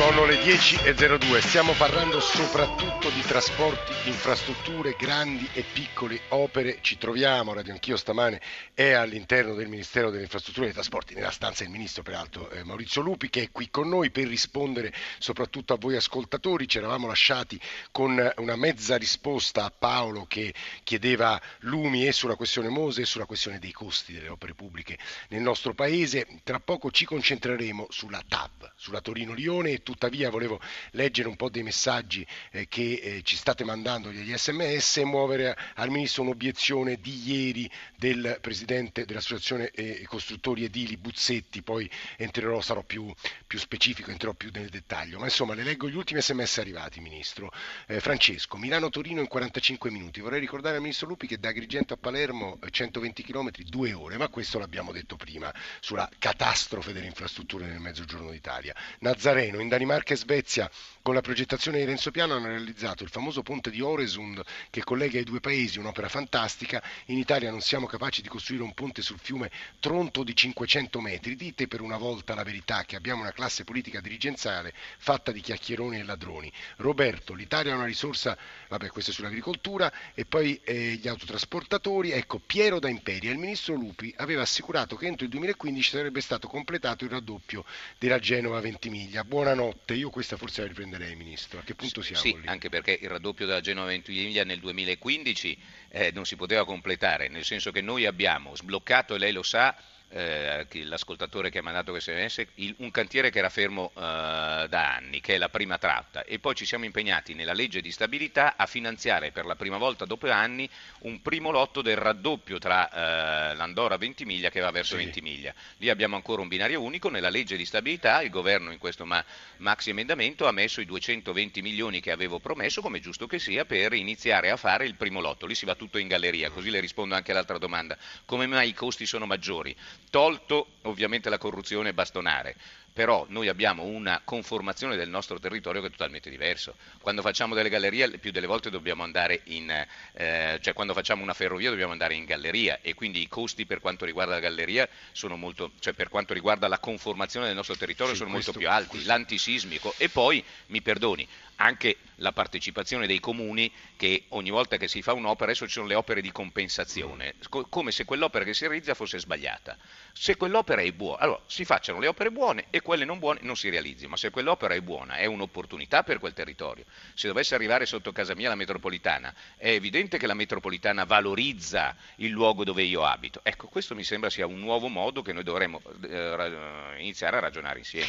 Sono le 10.02, stiamo parlando soprattutto di trasporti, infrastrutture, grandi e piccole opere. Ci troviamo, Radio Anch'io stamane è all'interno del Ministero delle Infrastrutture e dei Trasporti, nella stanza del Ministro peraltro eh, Maurizio Lupi che è qui con noi per rispondere soprattutto a voi ascoltatori. Ci eravamo lasciati con una mezza risposta a Paolo che chiedeva lumi e sulla questione Mose e sulla questione dei costi delle opere pubbliche nel nostro Paese. Tra poco ci concentreremo sulla TAV, sulla Torino-Lione e tuttavia volevo leggere un po' dei messaggi eh, che eh, ci state mandando degli sms e muovere al Ministro un'obiezione di ieri del Presidente dell'Associazione eh, Costruttori Edili Buzzetti, poi entrerò, sarò più, più, specifico, entrerò più nel dettaglio, ma insomma le leggo gli ultimi sms arrivati Ministro. Eh, Francesco, Milano-Torino in 45 minuti, vorrei ricordare al Ministro Lupi che da Agrigento a Palermo 120 km, due ore, ma questo l'abbiamo detto prima, sulla catastrofe delle infrastrutture nel Mezzogiorno d'Italia. Nazareno, in Danimarca e Svezia con la progettazione di Renzo Piano hanno realizzato il famoso ponte di Oresund che collega i due paesi, un'opera fantastica. In Italia non siamo capaci di costruire un ponte sul fiume Tronto di 500 metri. Dite per una volta la verità che abbiamo una classe politica dirigenziale fatta di chiacchieroni e ladroni. Roberto, l'Italia ha una risorsa, vabbè questo è sull'agricoltura, e poi eh, gli autotrasportatori. Ecco, Piero da Imperia, il ministro Lupi aveva assicurato che entro il 2015 sarebbe stato completato il raddoppio della Genova Ventimiglia. Buonanotte notte, io questa forse la riprenderei Ministro, a che punto siamo sì, lì? anche perché il raddoppio della Genova Ventimiglia nel 2015 eh, non si poteva completare, nel senso che noi abbiamo sbloccato, e lei lo sa, eh, l'ascoltatore che ha mandato questo sms, il, un cantiere che era fermo eh, da anni, che è la prima tratta, e poi ci siamo impegnati nella legge di stabilità a finanziare per la prima volta dopo anni un primo lotto del raddoppio tra eh, l'Andorra Ventimiglia che va verso sì. Ventimiglia. Lì abbiamo ancora un binario unico, nella legge di stabilità il governo in questo ma- maxi emendamento ha messo i 220 milioni che avevo promesso, come giusto che sia, per iniziare a fare il primo lotto. Lì si va tutto in galleria, così le rispondo anche all'altra domanda. Come mai i costi sono maggiori? Tolto ovviamente la corruzione bastonare, però noi abbiamo una conformazione del nostro territorio che è totalmente diverso. Quando facciamo delle gallerie, più delle volte dobbiamo andare in, eh, cioè quando facciamo una ferrovia dobbiamo andare in galleria e quindi i costi per quanto riguarda la galleria sono molto, cioè per quanto riguarda la conformazione del nostro territorio sì, sono questo, molto più alti, questo. l'antisismico e poi, mi perdoni, anche la partecipazione dei comuni che ogni volta che si fa un'opera, adesso ci sono le opere di compensazione, come se quell'opera che si realizza fosse sbagliata. Se quell'opera è buona, allora si facciano le opere buone e quelle non buone non si realizzino, ma se quell'opera è buona è un'opportunità per quel territorio. Se dovesse arrivare sotto casa mia la metropolitana, è evidente che la metropolitana valorizza il luogo dove io abito. Ecco, questo mi sembra sia un nuovo modo che noi dovremmo eh, iniziare a ragionare insieme.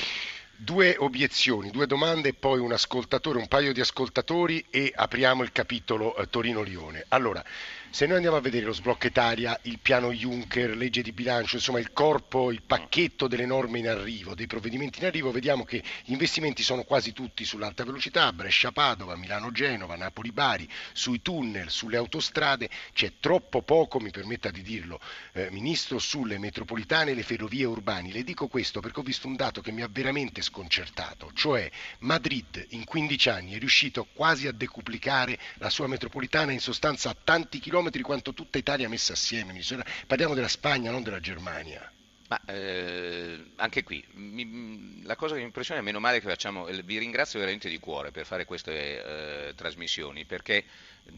Due obiezioni, due domande e poi un ascoltatore, un paio di ascoltatori e apriamo il capitolo eh, Torino-Lione. Allora, se noi andiamo a vedere lo sblocco Italia, il piano Juncker, legge di bilancio, insomma il corpo, il pacchetto delle norme in arrivo, dei provvedimenti in arrivo, vediamo che gli investimenti sono quasi tutti sull'alta velocità, Brescia-Padova, Milano-Genova, Napoli-Bari, sui tunnel, sulle autostrade, c'è troppo poco, mi permetta di dirlo, eh, Ministro, sulle metropolitane e le ferrovie urbane. Le dico questo perché ho visto un dato che mi ha veramente sconcertato, cioè Madrid in 15 anni è riuscito quasi a decuplicare la sua metropolitana in sostanza a tanti chilometri quanto tutta Italia messa assieme. Parliamo della Spagna, non della Germania. Ma eh, anche qui, mi, la cosa che mi impressiona è meno male che facciamo, vi ringrazio veramente di cuore per fare queste eh, trasmissioni, perché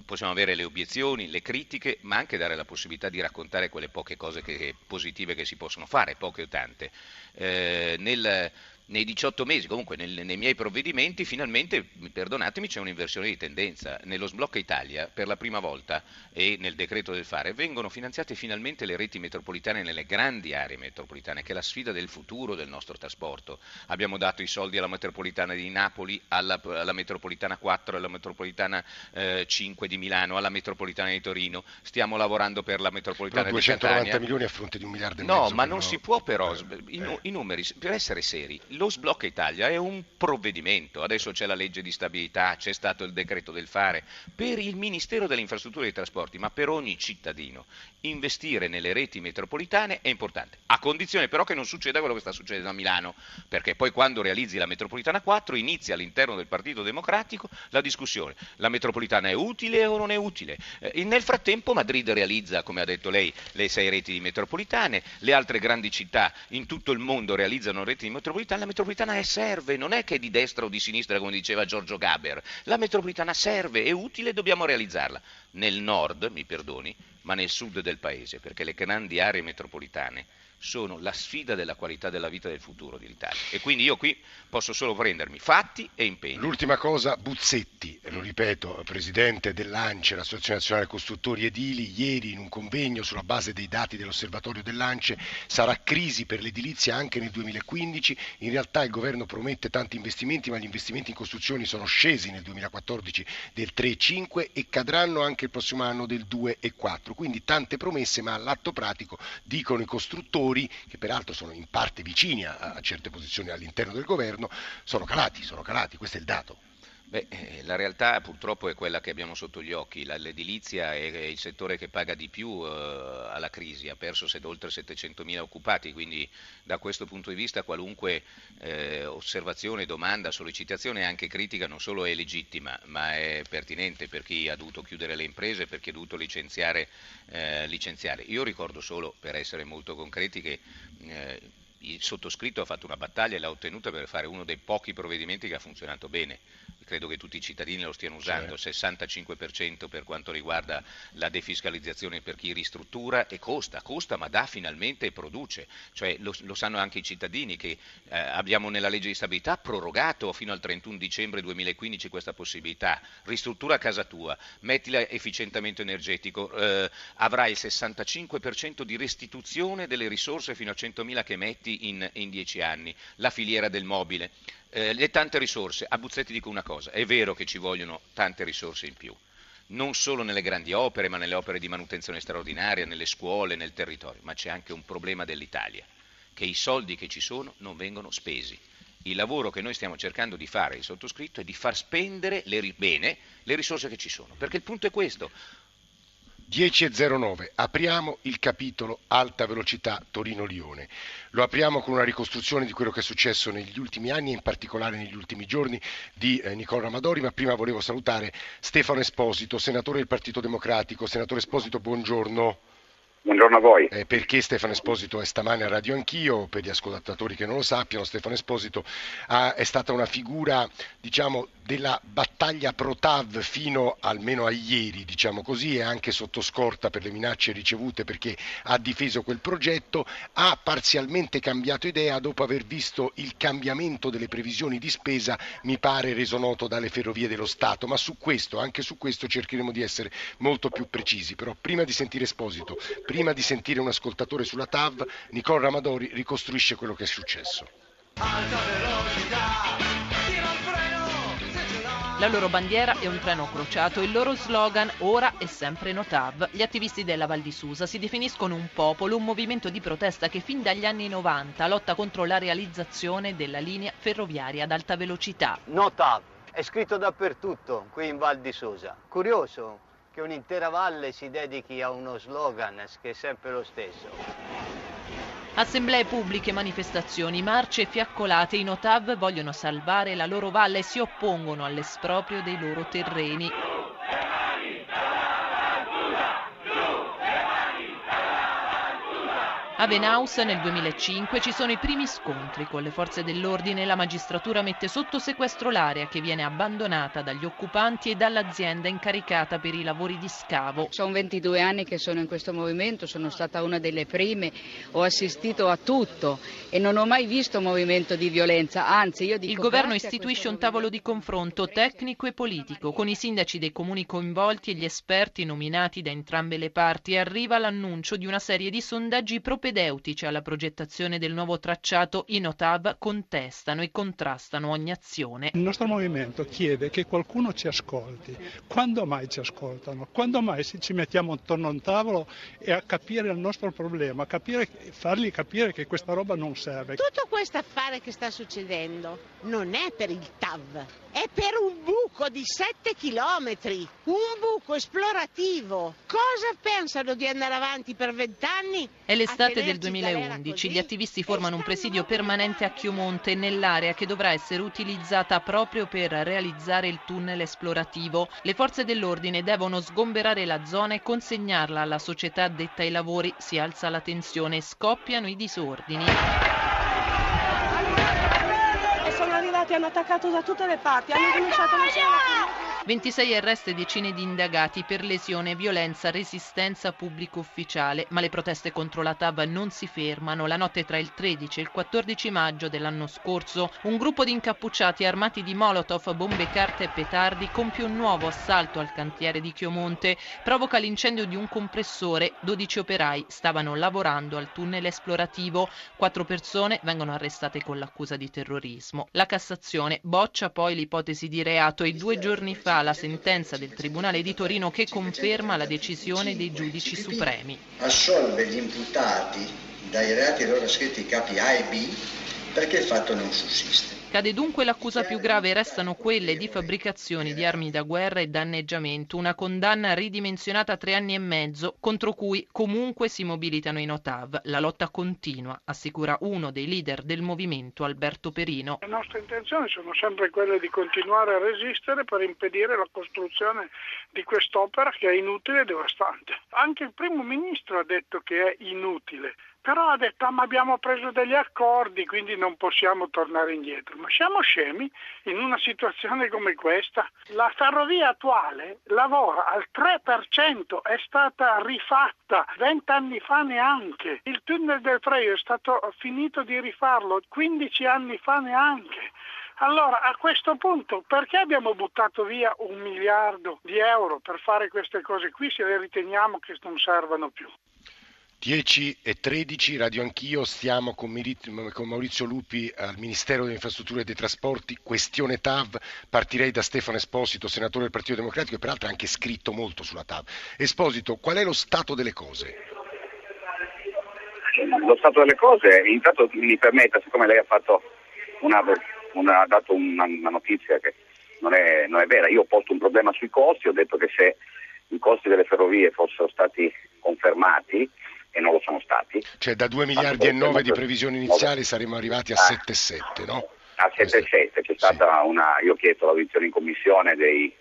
possiamo avere le obiezioni, le critiche, ma anche dare la possibilità di raccontare quelle poche cose che, positive che si possono fare, poche o tante. Eh, nel, nei 18 mesi, comunque nel, nei miei provvedimenti, finalmente, perdonatemi, c'è un'inversione di tendenza. Nello sblocco Italia, per la prima volta, e nel decreto del fare, vengono finanziate finalmente le reti metropolitane nelle grandi aree metropolitane, che è la sfida del futuro del nostro trasporto. Abbiamo dato i soldi alla metropolitana di Napoli, alla, alla metropolitana 4, alla metropolitana eh, 5 di Milano, alla metropolitana di Torino. Stiamo lavorando per la metropolitana però di Catania. 290 milioni a fronte di un miliardo e no, mezzo. No, ma non si può però, i, i numeri, per essere seri, lo sblocca Italia è un provvedimento, adesso c'è la legge di stabilità, c'è stato il decreto del fare, per il Ministero delle Infrastrutture e dei Trasporti, ma per ogni cittadino investire nelle reti metropolitane è importante, a condizione però che non succeda quello che sta succedendo a Milano, perché poi quando realizzi la metropolitana 4 inizia all'interno del Partito Democratico la discussione, la metropolitana è utile o non è utile? Eh, nel frattempo Madrid realizza, come ha detto lei, le sei reti metropolitane, le altre grandi città in tutto il mondo realizzano reti di metropolitana, la metropolitana è serve, non è che è di destra o di sinistra come diceva Giorgio Gaber, la metropolitana serve, è utile, dobbiamo realizzarla. Nel nord, mi perdoni, ma nel sud del paese, perché le grandi aree metropolitane sono la sfida della qualità della vita del futuro dell'Italia. E quindi io qui posso solo prendermi fatti e impegni. L'ultima cosa, Buzzetti, lo ripeto, presidente dell'ANCE, l'Associazione Nazionale Costruttori Edili, ieri in un convegno sulla base dei dati dell'osservatorio dell'ANCE sarà crisi per l'edilizia anche nel 2015. In realtà il governo promette tanti investimenti, ma gli investimenti in costruzioni sono scesi nel 2014 del 3,5 e cadranno anche il prossimo anno del 2,4. Quindi tante promesse, ma all'atto pratico dicono i costruttori settori, che peraltro sono in parte vicini a, a certe posizioni all'interno del governo, sono calati, sono calati, questo è il dato. Beh, eh, la realtà purtroppo è quella che abbiamo sotto gli occhi, l'edilizia è il settore che paga di più eh, alla crisi, ha perso oltre 700.000 occupati, quindi da questo punto di vista qualunque eh, osservazione, domanda, sollecitazione anche critica non solo è legittima, ma è pertinente per chi ha dovuto chiudere le imprese, per chi ha dovuto licenziare. Eh, licenziare. Io ricordo solo, per essere molto concreti, che eh, il sottoscritto ha fatto una battaglia e l'ha ottenuta per fare uno dei pochi provvedimenti che ha funzionato bene credo che tutti i cittadini lo stiano usando, sì. 65% per quanto riguarda la defiscalizzazione per chi ristruttura e costa, costa ma dà finalmente e produce, cioè lo, lo sanno anche i cittadini che eh, abbiamo nella legge di stabilità prorogato fino al 31 dicembre 2015 questa possibilità, ristruttura casa tua, mettila efficientamento energetico, eh, avrai il 65% di restituzione delle risorse fino a 100.000 che metti in, in 10 anni, la filiera del mobile eh, le tante risorse, a Buzzetti dico una cosa, è vero che ci vogliono tante risorse in più, non solo nelle grandi opere, ma nelle opere di manutenzione straordinaria, nelle scuole, nel territorio, ma c'è anche un problema dell'Italia, che i soldi che ci sono non vengono spesi. Il lavoro che noi stiamo cercando di fare, il sottoscritto, è di far spendere le, bene le risorse che ci sono, perché il punto è questo, 10.09, apriamo il capitolo alta velocità Torino-Lione. Lo apriamo con una ricostruzione di quello che è successo negli ultimi anni e in particolare negli ultimi giorni di eh, Nicola Amadori, ma prima volevo salutare Stefano Esposito, senatore del Partito Democratico. Senatore Esposito, buongiorno. Buongiorno a voi. Eh, perché Stefano Esposito è stamane a Radio Anch'io, per gli ascoltatori che non lo sappiano, Stefano Esposito ha, è stata una figura diciamo, della battaglia pro-TAV fino almeno a ieri, diciamo così, e anche sotto scorta per le minacce ricevute perché ha difeso quel progetto, ha parzialmente cambiato idea dopo aver visto il cambiamento delle previsioni di spesa, mi pare reso noto dalle ferrovie dello Stato, ma su questo, anche su questo cercheremo di essere molto più precisi. Però prima di sentire Esposito, Prima di sentire un ascoltatore sulla TAV, Nicole Ramadori ricostruisce quello che è successo. La loro bandiera è un treno crociato, il loro slogan ora è sempre Notav. Gli attivisti della Val di Susa si definiscono un popolo, un movimento di protesta che fin dagli anni 90 lotta contro la realizzazione della linea ferroviaria ad alta velocità. Notav è scritto dappertutto qui in Val di Susa. Curioso, che un'intera valle si dedichi a uno slogan che è sempre lo stesso. Assemblee pubbliche, manifestazioni, marce e fiaccolate, i Notav vogliono salvare la loro valle e si oppongono all'esproprio dei loro terreni. A Venaus nel 2005 ci sono i primi scontri con le forze dell'ordine e la magistratura mette sotto sequestro l'area che viene abbandonata dagli occupanti e dall'azienda incaricata per i lavori di scavo. Sono 22 anni che sono in questo movimento, sono stata una delle prime, ho assistito a tutto e non ho mai visto movimento di violenza, anzi io dico Il governo istituisce un tavolo di confronto tecnico e politico con i sindaci dei comuni coinvolti e gli esperti nominati da entrambe le parti e arriva l'annuncio di una serie di sondaggi propedeutici propedeutici alla progettazione del nuovo tracciato, i Notav contestano e contrastano ogni azione. Il nostro movimento chiede che qualcuno ci ascolti. Quando mai ci ascoltano? Quando mai ci mettiamo attorno a un tavolo e a capire il nostro problema, capire, fargli capire che questa roba non serve? Tutto questo affare che sta succedendo non è per il TAV, è per un buco di 7 chilometri, un buco esplorativo. Cosa pensano di andare avanti per vent'anni? È l'estate del 2011, gli attivisti formano un presidio permanente a Chiomonte nell'area che dovrà essere utilizzata proprio per realizzare il tunnel esplorativo. Le forze dell'ordine devono sgomberare la zona e consegnarla alla società detta ai lavori. Si alza la tensione e scoppiano i disordini. E sono arrivati, hanno attaccato da tutte le parti, hanno cominciato a lasciare 26 arresti e decine di indagati per lesione, violenza, resistenza pubblico ufficiale, ma le proteste contro la TAV non si fermano. La notte tra il 13 e il 14 maggio dell'anno scorso, un gruppo di incappucciati armati di molotov, bombe, carte e petardi compie un nuovo assalto al cantiere di Chiomonte, provoca l'incendio di un compressore, 12 operai stavano lavorando al tunnel esplorativo, quattro persone vengono arrestate con l'accusa di terrorismo. La Cassazione boccia poi l'ipotesi di reato. E due giorni fa la sentenza del Tribunale di Torino che conferma la decisione dei giudici supremi. Assolve gli imputati dai reati loro scritti capi A e B perché il fatto non sussiste. Cade dunque l'accusa più grave, restano quelle di fabbricazione di armi da guerra e danneggiamento, una condanna ridimensionata a tre anni e mezzo, contro cui comunque si mobilitano i Notav. La lotta continua, assicura uno dei leader del movimento, Alberto Perino. Le nostre intenzioni sono sempre quelle di continuare a resistere per impedire la costruzione di quest'opera che è inutile e devastante. Anche il primo ministro ha detto che è inutile però ha detto ah, ma abbiamo preso degli accordi quindi non possiamo tornare indietro. Ma siamo scemi in una situazione come questa? La ferrovia attuale lavora al 3%, è stata rifatta vent'anni fa neanche. Il tunnel del Freio è stato finito di rifarlo 15 anni fa neanche. Allora, a questo punto, perché abbiamo buttato via un miliardo di euro per fare queste cose qui se le riteniamo che non servano più? 10 e 13, Radio Anch'io, stiamo con, Maurizio Lupi al Ministero delle Infrastrutture e dei Trasporti, questione TAV, partirei da Stefano Esposito, senatore del Partito Democratico e peraltro ha anche scritto molto sulla TAV. Esposito, qual è lo stato delle cose? Lo stato delle cose, intanto mi permetta, siccome lei ha, una, una, ha dato una, una, notizia che non è, non è vera, io ho posto un problema sui costi, ho detto che se i costi delle ferrovie fossero stati confermati, e non lo sono stati. Cioè da 2 miliardi e 9 di previsioni iniziali saremmo arrivati a 7,7, no? A 7,7, c'è stata sì. una, io ho chiesto l'audizione in commissione dei,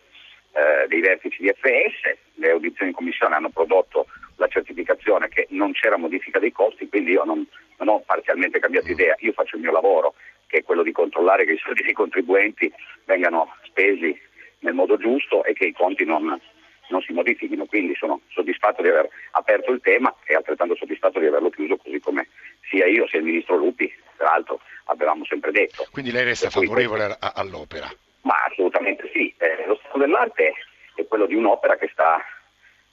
eh, dei vertici di FS, le audizioni in commissione hanno prodotto la certificazione che non c'era modifica dei costi, quindi io non, non ho parzialmente cambiato mm. idea, io faccio il mio lavoro, che è quello di controllare che i soldi dei contribuenti vengano spesi nel modo giusto e che i conti non, non si modifichino, quindi sono soddisfatto di aver aperto il tema e altrettanto soddisfatto di averlo chiuso così come sia io sia il Ministro Lupi, peraltro avevamo sempre detto. Quindi lei resta favorevole questo... all'opera? Ma assolutamente sì, eh, lo stato dell'arte è quello di un'opera che sta,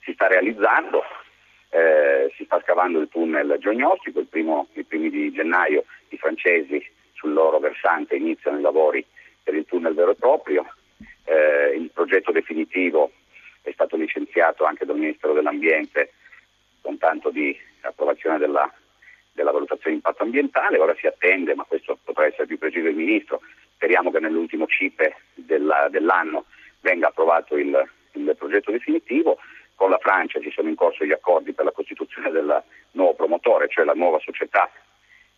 si sta realizzando, eh, si sta scavando il tunnel giognostico, il primo, i primi di gennaio i francesi sul loro versante iniziano i lavori per il tunnel vero e proprio, eh, il progetto definitivo è stato licenziato anche dal Ministero dell'Ambiente con tanto di approvazione della, della valutazione di impatto ambientale, ora si attende, ma questo potrà essere più preciso il Ministro, speriamo che nell'ultimo CIPE della, dell'anno venga approvato il, il progetto definitivo, con la Francia ci sono in corso gli accordi per la costituzione del nuovo promotore, cioè la nuova società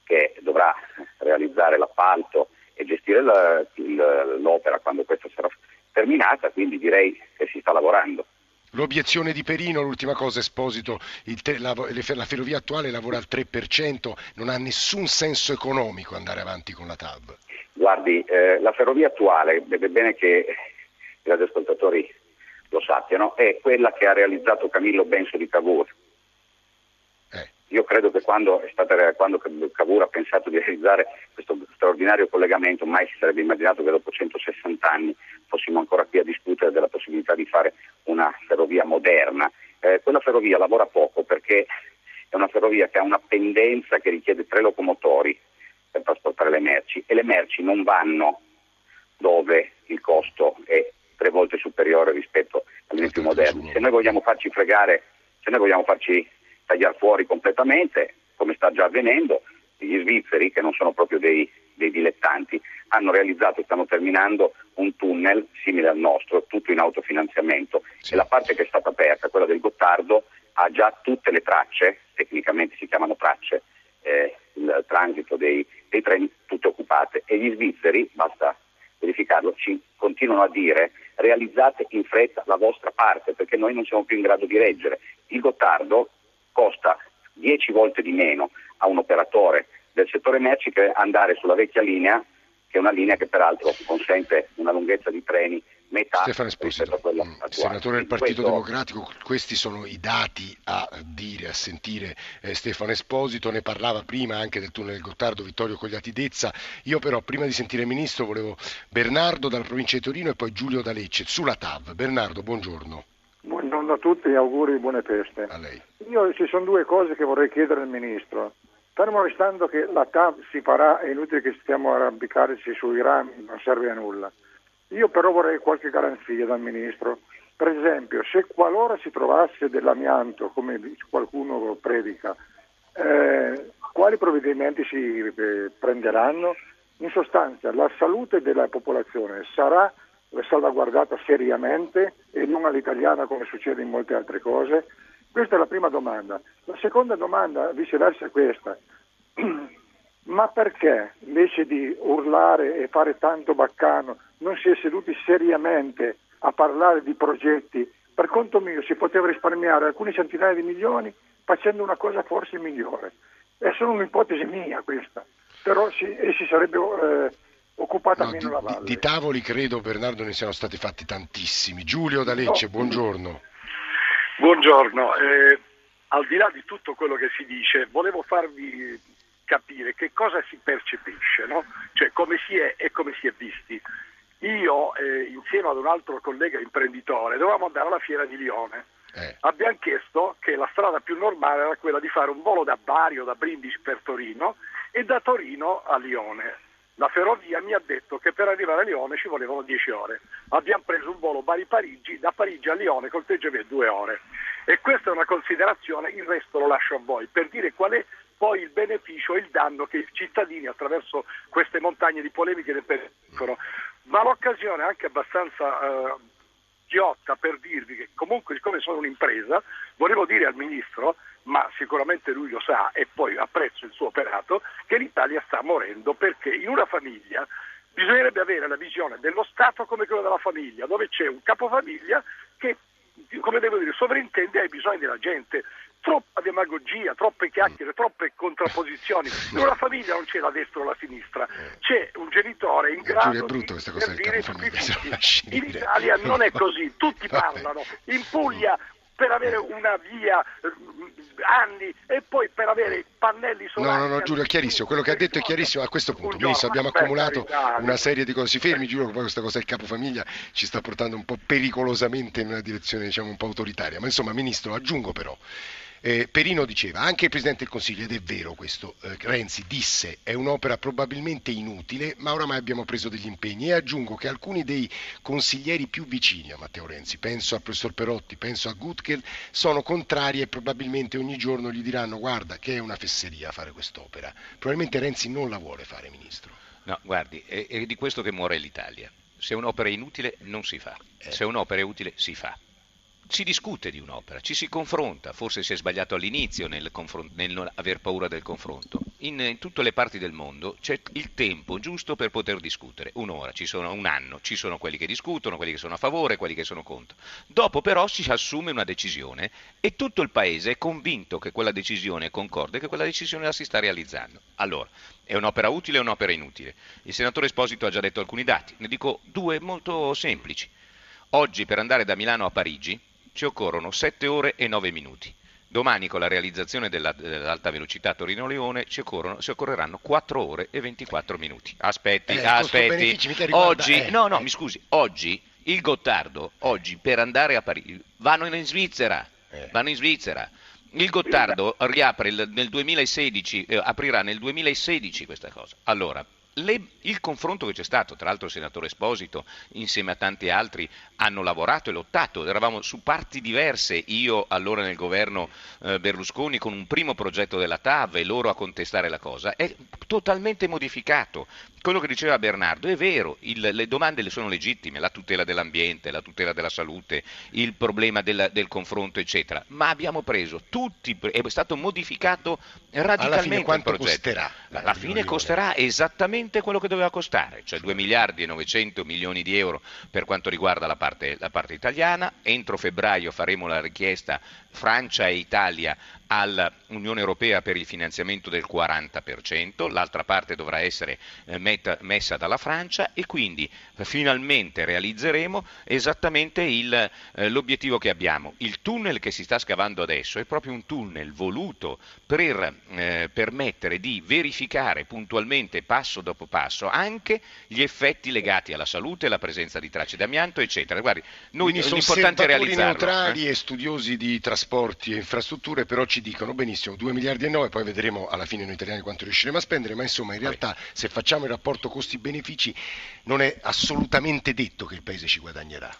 che dovrà realizzare l'appalto e gestire la, il, l'opera quando questa sarà terminata, quindi direi che si sta lavorando. L'obiezione di Perino, l'ultima cosa, Esposito, te, la, la, ferrovia attuale lavora al 3%, non ha nessun senso economico andare avanti con la TAV. Guardi, eh, la ferrovia attuale, è bene che i radioascoltatori lo sappiano, è quella che ha realizzato Camillo Benso di Cavour, io credo che quando, stata, quando Cavour ha pensato di realizzare questo straordinario collegamento, mai si sarebbe immaginato che dopo 160 anni fossimo ancora qui a discutere della possibilità di fare una ferrovia moderna. Eh, quella ferrovia lavora poco perché è una ferrovia che ha una pendenza che richiede tre locomotori per trasportare le merci e le merci non vanno dove il costo è tre volte superiore rispetto agli certo, esempi moderni. Se noi vogliamo farci fregare, se noi vogliamo farci tagliare fuori completamente, come sta già avvenendo, gli svizzeri, che non sono proprio dei, dei dilettanti, hanno realizzato e stanno terminando un tunnel simile al nostro, tutto in autofinanziamento. E la parte che è stata aperta, quella del Gottardo, ha già tutte le tracce, tecnicamente si chiamano tracce, eh, il transito dei, dei treni tutte occupate. E gli svizzeri, basta verificarlo, ci continuano a dire realizzate in fretta la vostra parte perché noi non siamo più in grado di reggere. Il Gottardo costa 10 volte di meno a un operatore del settore merci che andare sulla vecchia linea, che è una linea che peraltro consente una lunghezza di treni metà Stefano attuale. Mm, Senatore del Partito Questo- Democratico, questi sono i dati a dire, a sentire eh, Stefano Esposito, ne parlava prima anche del tunnel del Gottardo Vittorio Cogliatidezza, io però prima di sentire il Ministro volevo Bernardo dalla provincia di Torino e poi Giulio da Lecce, sulla TAV. Bernardo, buongiorno. Tutti e auguri di buone feste. A lei. Io ci sono due cose che vorrei chiedere al Ministro. Fermo restando che la TAV si farà, è inutile che stiamo a arrampicarci sui rami, non serve a nulla. Io però vorrei qualche garanzia dal Ministro. Per esempio, se qualora si trovasse dell'amianto, come qualcuno predica, eh, quali provvedimenti si eh, prenderanno? In sostanza, la salute della popolazione sarà salvaguardata seriamente e non all'italiana come succede in molte altre cose? Questa è la prima domanda. La seconda domanda viceversa è questa. Ma perché invece di urlare e fare tanto baccano non si è seduti seriamente a parlare di progetti? Per conto mio si poteva risparmiare alcune centinaia di milioni facendo una cosa forse migliore. È solo un'ipotesi mia questa, però si, si sarebbe eh, occupata meno la valle. Di tavoli credo Bernardo ne siano stati fatti tantissimi. Giulio da Lecce, buongiorno. Buongiorno, eh, al di là di tutto quello che si dice, volevo farvi capire che cosa si percepisce, no? cioè come si è e come si è visti. Io, eh, insieme ad un altro collega imprenditore, dovevamo andare alla fiera di Lione. Abbiamo chiesto che la strada più normale era quella di fare un volo da Bari o da Brindisi per Torino e da Torino a Lione. La ferrovia mi ha detto che per arrivare a Lione ci volevano 10 ore. Abbiamo preso un volo Bari-Parigi, da Parigi a Lione col TGV due ore. E questa è una considerazione, il resto lo lascio a voi, per dire qual è poi il beneficio e il danno che i cittadini attraverso queste montagne di polemiche ne percepiscono. Ma l'occasione è anche abbastanza eh, ghiotta per dirvi che comunque siccome sono un'impresa, volevo dire al Ministro, ma sicuramente lui lo sa e poi apprezzo il suo operato, che l'Italia sta morendo perché in una famiglia bisognerebbe avere la visione dello Stato come quella della famiglia, dove c'è un capofamiglia che, come devo dire, sovrintende ai bisogni della gente. Troppa demagogia, troppe chiacchiere, troppe contrapposizioni. In una famiglia non c'è la destra o la sinistra, c'è un genitore in grado Giulio è brutto questa cosa del figli. lasci In. Italia non è così, tutti parlano. In Puglia per avere una via eh, anni e poi per avere pannelli No, solari. no, no, Giulio, è chiarissimo. Quello che ha detto è chiarissimo. A questo punto, Ministro, abbiamo accumulato una serie di cose. Si fermi, Giulio, che poi questa cosa del capofamiglia ci sta portando un po' pericolosamente in una direzione, diciamo, un po' autoritaria. Ma insomma, Ministro, aggiungo però. Eh, Perino diceva, anche il Presidente del Consiglio, ed è vero questo, eh, Renzi disse, è un'opera probabilmente inutile, ma oramai abbiamo preso degli impegni. E aggiungo che alcuni dei consiglieri più vicini a Matteo Renzi, penso al professor Perotti, penso a Gutkel, sono contrari e probabilmente ogni giorno gli diranno guarda che è una fesseria fare quest'opera. Probabilmente Renzi non la vuole fare, Ministro. No, guardi, è, è di questo che muore l'Italia. Se un'opera è inutile non si fa, Eh. se un'opera è utile si fa. Si discute di un'opera, ci si confronta, forse si è sbagliato all'inizio nel, nel non aver paura del confronto. In, in tutte le parti del mondo c'è il tempo giusto per poter discutere, un'ora, ci sono un anno, ci sono quelli che discutono, quelli che sono a favore, quelli che sono contro. Dopo però si assume una decisione e tutto il paese è convinto che quella decisione concorde, che quella decisione la si sta realizzando. Allora, è un'opera utile o un'opera inutile? Il senatore Esposito ha già detto alcuni dati, ne dico due molto semplici. Oggi per andare da Milano a Parigi ci occorrono 7 ore e 9 minuti. Domani con la realizzazione della- dell'alta velocità Torino-Leone ci, ci occorreranno 4 ore e 24 minuti. Aspetti, Eh, aspetti. riguarda- Oggi, eh, no, no, mi scusi, oggi il Gottardo, oggi per andare a Parigi, vanno in Svizzera, Eh. vanno in Svizzera. Il Gottardo riapre il- nel 2016, eh, aprirà nel 2016 questa cosa. Allora, le, il confronto che c'è stato, tra l'altro il senatore Esposito insieme a tanti altri hanno lavorato e lottato, eravamo su parti diverse, io allora nel governo eh, Berlusconi con un primo progetto della TAV e loro a contestare la cosa, è totalmente modificato. Quello che diceva Bernardo è vero, il, le domande le sono legittime, la tutela dell'ambiente, la tutela della salute, il problema del, del confronto eccetera, ma abbiamo preso tutti, è stato modificato radicalmente Alla fine il progetto. costerà? Alla fine costerà esattamente quello che doveva costare, cioè 2 miliardi e 900 milioni di euro per quanto riguarda la parte, la parte italiana. Entro febbraio faremo la richiesta Francia e Italia all'Unione Europea per il finanziamento del 40%, l'altra parte dovrà essere eh, metta, messa dalla Francia e quindi eh, finalmente realizzeremo esattamente il, eh, l'obiettivo che abbiamo. Il tunnel che si sta scavando adesso è proprio un tunnel voluto per eh, permettere di verificare puntualmente passo dopo passo anche gli effetti legati alla salute, alla presenza di tracce d'amianto, eccetera. Guardi, noi Quindi l'importante è realizzarlo. neutrali eh. e studiosi di trasporti e infrastrutture, però ci dicono benissimo 2 miliardi e 9, poi vedremo alla fine noi italiani quanto riusciremo a spendere, ma insomma in realtà se facciamo il rapporto costi-benefici non è assolutamente detto che il paese ci guadagnerà.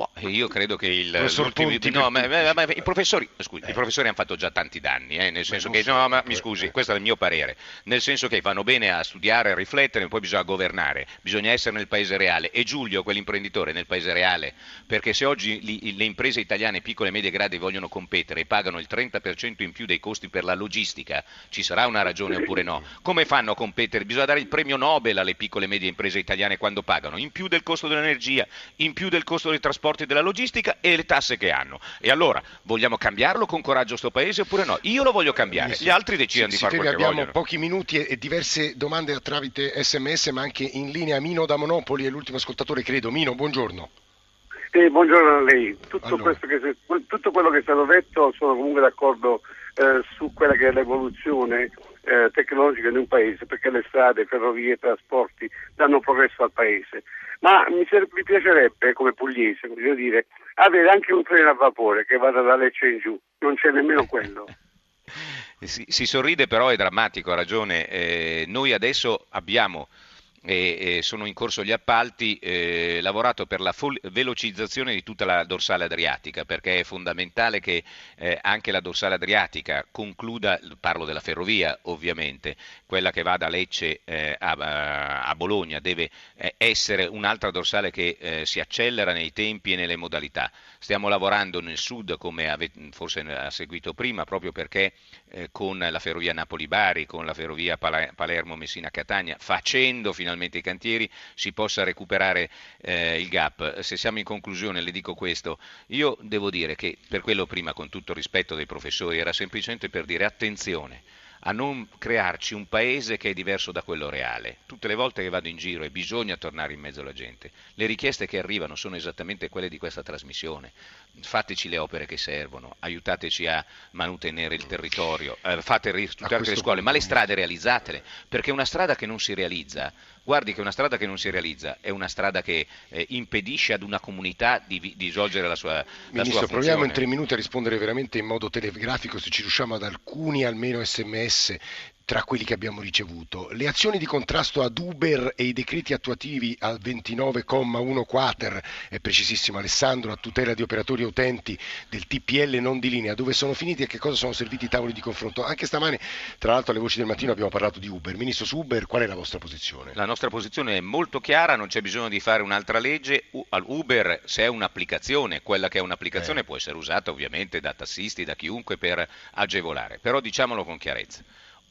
Boh, io credo che il, Ponti, no, ma, ma- ma i, professori, scusi, i professori hanno fatto già tanti danni, eh, nel senso che, so, no, ma eh, mi scusi, questo è il mio parere, nel senso che vanno bene a studiare, a riflettere, poi bisogna governare, bisogna essere nel paese reale. E Giulio, quell'imprenditore, nel paese reale, perché se oggi li- le imprese italiane piccole e medie gradi vogliono competere e pagano il 30% in più dei costi per la logistica, ci sarà una ragione oppure no? Come fanno a competere? Bisogna dare il premio Nobel alle piccole e medie imprese italiane quando pagano, in più del costo dell'energia, in più del costo dei trasporti e della logistica e le tasse che hanno. E allora, vogliamo cambiarlo con coraggio sto paese oppure no? Io lo voglio cambiare, gli altri decidano Si- di si fare fermi, quel che abbiamo vogliono. pochi minuti e, diverse domande tramite sms, ma anche in linea Mino da Monopoli è l'ultimo ascoltatore, credo. Mino, buongiorno. Eh, buongiorno a lei. Tutto, Allora. questo che tutto quello che è stato detto sono comunque d'accordo eh, su quella che è l'evoluzione eh, tecnologica di un paese, perché le strade, ferrovie, trasporti danno progresso al paese. Ma mi, mi piacerebbe, come pugliese, voglio dire, avere anche un treno a vapore che vada da Lecce in giù. Non c'è nemmeno quello. Si, si sorride però è drammatico, ha ragione. Eh, noi adesso abbiamo, e e sono in corso gli appalti, eh, lavorato per la fol- velocizzazione di tutta la dorsale adriatica, perché è fondamentale che eh, anche la dorsale adriatica concluda, parlo della ferrovia ovviamente, quella che va da Lecce eh, a, a Bologna, deve eh, essere un'altra dorsale che eh, si accelera nei tempi e nelle modalità. Stiamo lavorando nel sud, come ave- forse ha seguito prima, proprio perché eh, con la ferrovia Napoli-Bari, con la ferrovia Pala- Palermo-Messina-Catania, facendo finalmente i cantieri, si possa recuperare eh, il gap. Se siamo in conclusione, le dico questo, io devo dire che per quello prima, con tutto il rispetto dei professori, era semplicemente per dire attenzione a non crearci un paese che è diverso da quello reale. Tutte le volte che vado in giro e bisogna tornare in mezzo alla gente, le richieste che arrivano sono esattamente quelle di questa trasmissione. Fateci le opere che servono, aiutateci a mantenere il territorio, eh, fate ristrutturare le scuole, ma le strade realizzatele, perché una strada che non si realizza, guardi che una strada che non si realizza è una strada che eh, impedisce ad una comunità di, di svolgere la sua, la Ministro, sua proviamo in funzione. tre minuti a rispondere veramente in modo telegrafico, se ci riusciamo ad alcuni almeno sms tra quelli che abbiamo ricevuto. Le azioni di contrasto ad Uber e i decreti attuativi al 29,1 quater, è precisissimo Alessandro, a tutela di operatori e utenti del TPL non di linea, dove sono finiti e che cosa sono serviti i tavoli di confronto? Anche stamane, tra l'altro alle voci del mattino abbiamo parlato di Uber. Ministro, su Uber qual è la vostra posizione? La nostra posizione è molto chiara, non c'è bisogno di fare un'altra legge. Uber, se è un'applicazione, quella che è un'applicazione può essere usata ovviamente da tassisti, da chiunque per agevolare, però diciamolo con chiarezza.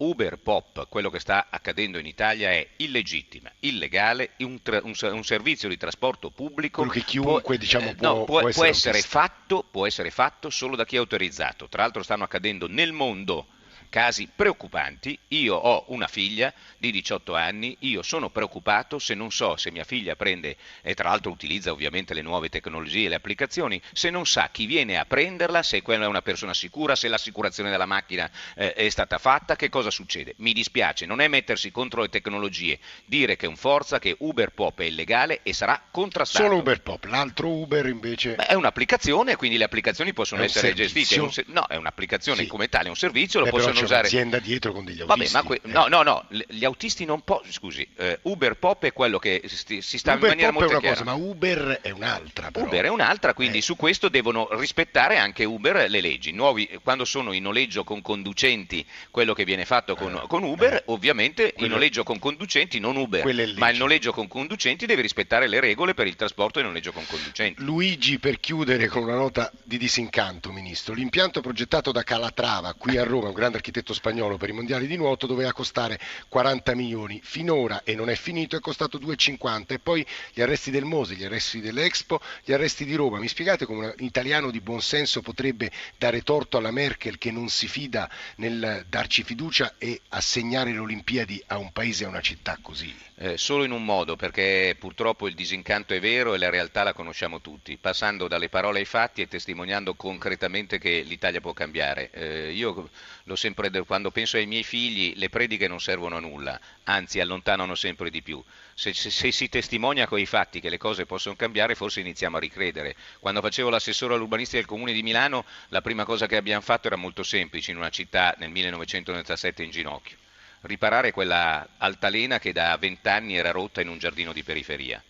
Uber Pop, quello che sta accadendo in Italia è illegittima, illegale, un, tra- un un servizio di trasporto pubblico Quello che chiunque, diciamo, eh, può- no, può può essere essere fatto, può essere fatto solo da chi è autorizzato. Tra l'altro stanno accadendo nel mondo casi preoccupanti. Io ho una figlia di 18 anni, io sono preoccupato se non so se mia figlia prende, e tra l'altro utilizza ovviamente le nuove tecnologie e le applicazioni, se non sa chi viene a prenderla, se quella è una persona sicura, se l'assicurazione della macchina eh, è stata fatta, che cosa succede? Mi dispiace, non è mettersi contro le tecnologie, dire che è un forza, che Uber Pop è illegale e sarà contrastato. Solo Uber Pop, l'altro Uber invece... Beh, è un'applicazione, quindi le applicazioni possono essere servizio? gestite. È se- no, è un'applicazione Sì. come tale, è un servizio, lo Beh, però possono c'è usare... un'azienda dietro con degli Vabbè, autisti. ma que- no, no, no, l- gli autisti non possono, scusi, eh, Uber Pop è quello che si, si sta Uber in maniera Pop è molto una chiara. cosa, ma Uber è un'altra. Però. Uber è un'altra, Eh. quindi su questo devono rispettare anche Uber le leggi. Nuovi- quando sono in noleggio con conducenti, quello che viene fatto con, con Uber, ovviamente il Eh. Quello- noleggio con conducenti, non Uber, ma il noleggio con conducenti deve rispettare le regole per il trasporto e il noleggio con conducenti. Luigi, per chiudere con una nota di disincanto, Ministro, l'impianto progettato da Calatrava, qui a Roma, un grande architetto spagnolo per i mondiali di nuoto, doveva costare 40 milioni. Finora, e non è finito, è costato 2,50. E poi gli arresti del Mose, gli arresti dell'Expo, gli arresti di Roma. Mi spiegate come un italiano di buon senso potrebbe dare torto alla Merkel che non si fida nel darci fiducia e assegnare le Olimpiadi a un paese, a una città così? Eh, solo in un modo, perché purtroppo il disincanto è vero e la realtà la conosciamo tutti, passando dalle parole ai fatti e testimoniando concretamente che l'Italia può cambiare. Eh, io l'ho sempre de- quando penso ai miei figli, le prediche non servono a nulla, anzi allontanano sempre di più. Se, se- se si testimonia con i fatti che le cose possono cambiare, forse iniziamo a ricredere. Quando facevo l'assessore all'urbanistica del Comune di Milano, la prima cosa che abbiamo fatto era molto semplice in una città nel 1997 in ginocchio riparare quella altalena che da vent'anni era rotta in un giardino di periferia.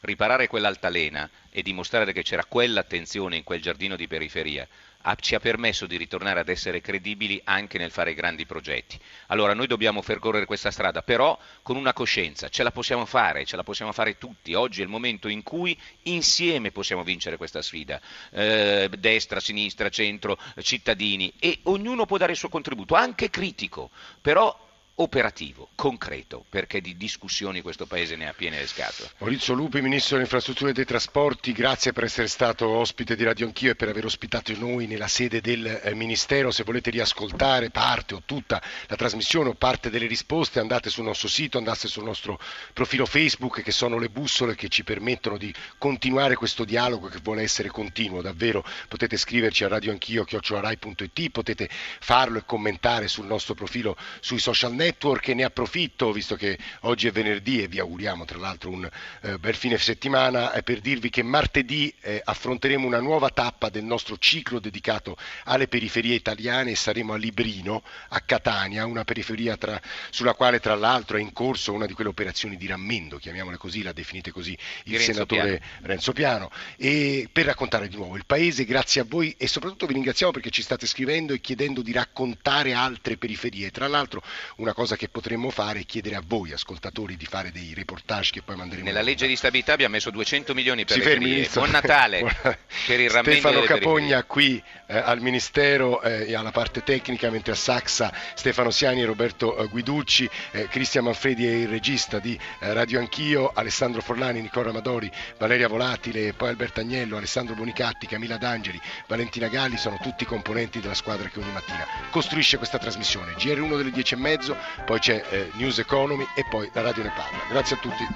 Riparare quell'altalena e dimostrare che c'era quell'attenzione in quel giardino di periferia ha- ci ha permesso di ritornare ad essere credibili anche nel fare grandi progetti. Allora noi dobbiamo percorrere questa strada, però con una coscienza, ce la possiamo fare, ce la possiamo fare tutti. Oggi è il momento in cui insieme possiamo vincere questa sfida, Eh, destra, sinistra, centro, cittadini, e ognuno può dare il suo contributo, anche critico, però operativo, concreto, perché di discussioni questo Paese ne ha piene le scatole. Maurizio Lupi, Ministro delle Infrastrutture e dei Trasporti, grazie per essere stato ospite di Radio Anch'io e per aver ospitato noi nella sede del eh, Ministero. Se volete riascoltare parte o tutta la trasmissione o parte delle risposte andate sul nostro sito, andate sul nostro profilo Facebook che sono le bussole che ci permettono di continuare questo dialogo che vuole essere continuo. Davvero potete scriverci a radioanchio.it, potete farlo e commentare sul nostro profilo sui social network e ne approfitto, visto che oggi è venerdì e vi auguriamo tra l'altro un eh, bel fine settimana, eh, per dirvi che martedì eh, affronteremo una nuova tappa del nostro ciclo dedicato alle periferie italiane e saremo a Librino, a Catania, una periferia tra- sulla quale tra l'altro è in corso una di quelle operazioni di rammendo, chiamiamole così, la definite così il Renzo senatore Piano. Renzo Piano, e per raccontare di nuovo il paese, grazie a voi e soprattutto vi ringraziamo perché ci state scrivendo e chiedendo di raccontare altre periferie. Tra l'altro una cosa che potremmo fare è chiedere a voi, ascoltatori, di fare dei reportage che poi manderemo. Nella legge di stabilità abbiamo messo 200 milioni per Si le fermi, periferie. Buon Natale Buona- per il rammendo Stefano Capogna qui eh, al Ministero eh, e alla parte tecnica, mentre a Saxa Stefano Siani e Roberto eh, Guiducci, eh, Cristian Manfredi è il regista di eh, Radio Anch'io, Alessandro Forlani, Nicola Amadori, Valeria Volatile, poi Alberto Agnello, Alessandro Bonicatti, Camilla D'Angeli, Valentina Galli, sono tutti componenti della squadra che ogni mattina costruisce questa trasmissione. GR1 delle 10 e mezzo, poi c'è eh, News Economy e poi la radio ne parla. Grazie a tutti.